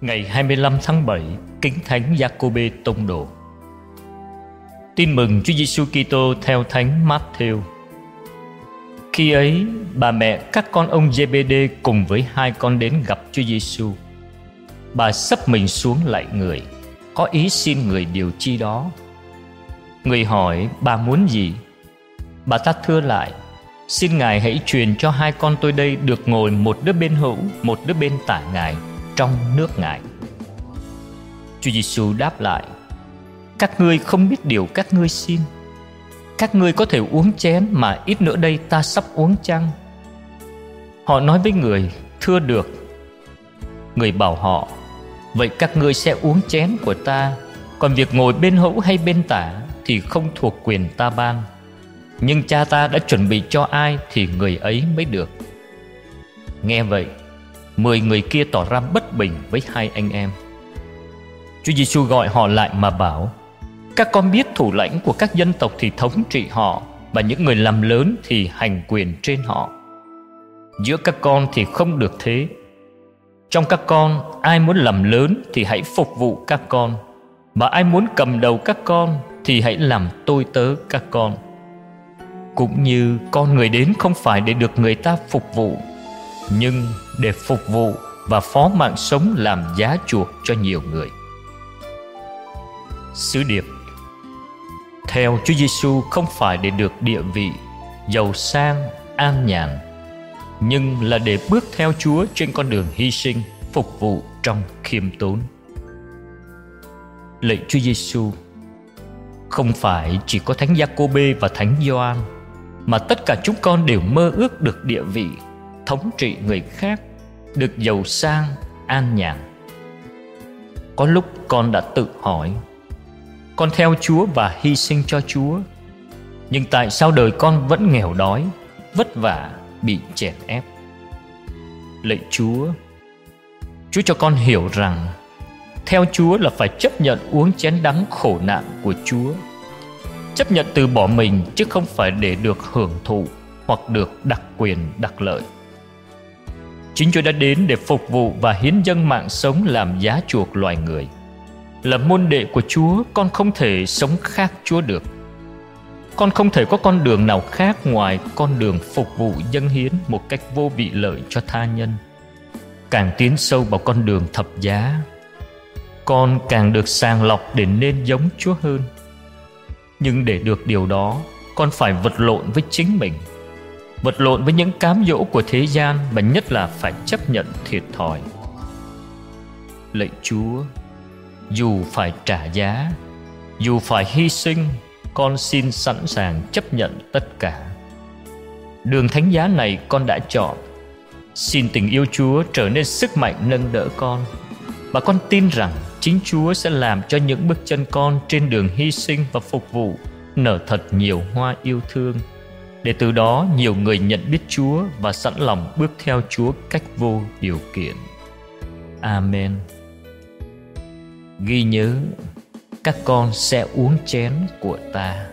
Ngày 25 tháng 7, kính thánh Giacôbê tông đồ. Tin mừng Chúa Giêsu Kitô theo thánh Matthew. Khi ấy, bà mẹ các con ông Zebede cùng với hai con đến gặp Chúa Giêsu. Bà sấp mình xuống lại người, có ý xin người điều chi đó. Người hỏi bà muốn gì? Bà ta thưa lại, xin ngài hãy truyền cho hai con tôi đây được ngồi một đứa bên hữu, một đứa bên tả ngài trong nước ngài. Chúa Giêsu đáp lại: Các ngươi không biết điều các ngươi xin. Các ngươi có thể uống chén mà ít nữa đây ta sắp uống chăng? Họ nói với người: Thưa được. Người bảo họ: Vậy các ngươi sẽ uống chén của ta, còn việc ngồi bên hữu hay bên tả thì không thuộc quyền ta ban. Nhưng cha ta đã chuẩn bị cho ai thì người ấy mới được. Nghe vậy, Mười người kia tỏ ra bất bình với hai anh em. Chúa Giêsu gọi họ lại mà bảo, Các con biết thủ lãnh của các dân tộc thì thống trị họ Và những người làm lớn thì hành quyền trên họ. Giữa các con thì không được thế. Trong các con, ai muốn làm lớn thì hãy phục vụ các con, Và ai muốn cầm đầu các con thì hãy làm tôi tớ các con. Cũng như con người đến không phải để được người ta phục vụ nhưng để phục vụ và phó mạng sống làm giá chuộc cho nhiều người. Sứ điệp Theo Chúa Giêsu không phải để được địa vị, giàu sang, an nhàn, nhưng là để bước theo Chúa trên con đường hy sinh, phục vụ trong khiêm tốn. Lạy Chúa Giêsu, không phải chỉ có Thánh Giacôbê và Thánh Gioan, mà tất cả chúng con đều mơ ước được địa vị thống trị người khác, được giàu sang, an nhàn. Có lúc con đã tự hỏi, con theo chúa và hy sinh cho chúa, nhưng tại sao đời con vẫn nghèo đói, vất vả, bị chèn ép? Lạy chúa chúa cho con hiểu rằng theo chúa là phải chấp nhận uống chén đắng khổ nạn của chúa. Chấp nhận từ bỏ mình chứ không phải để được hưởng thụ hoặc được đặc quyền, đặc lợi. Chính Chúa đã đến để phục vụ và hiến dâng mạng sống làm giá chuộc loài người. Là môn đệ của Chúa, con không thể sống khác Chúa được. Con không thể có con đường nào khác ngoài con đường phục vụ dân hiến một cách vô vị lợi cho tha nhân. Càng tiến sâu vào con đường thập giá, con càng được sàng lọc để nên giống Chúa hơn. Nhưng để được điều đó, con phải vật lộn với chính mình – vật lộn với những cám dỗ của thế gian và nhất là phải chấp nhận thiệt thòi. Lạy chúa, dù phải trả giá, dù phải hy sinh, con xin sẵn sàng chấp nhận tất cả. Đường thánh giá này con đã chọn. Xin tình yêu chúa trở nên sức mạnh nâng đỡ con và con tin rằng chính chúa sẽ làm cho những bước chân con trên đường hy sinh và phục vụ nở thật nhiều hoa yêu thương để từ đó nhiều người nhận biết Chúa và sẵn lòng bước theo Chúa cách vô điều kiện. Amen. Ghi nhớ, các con sẽ uống chén của ta.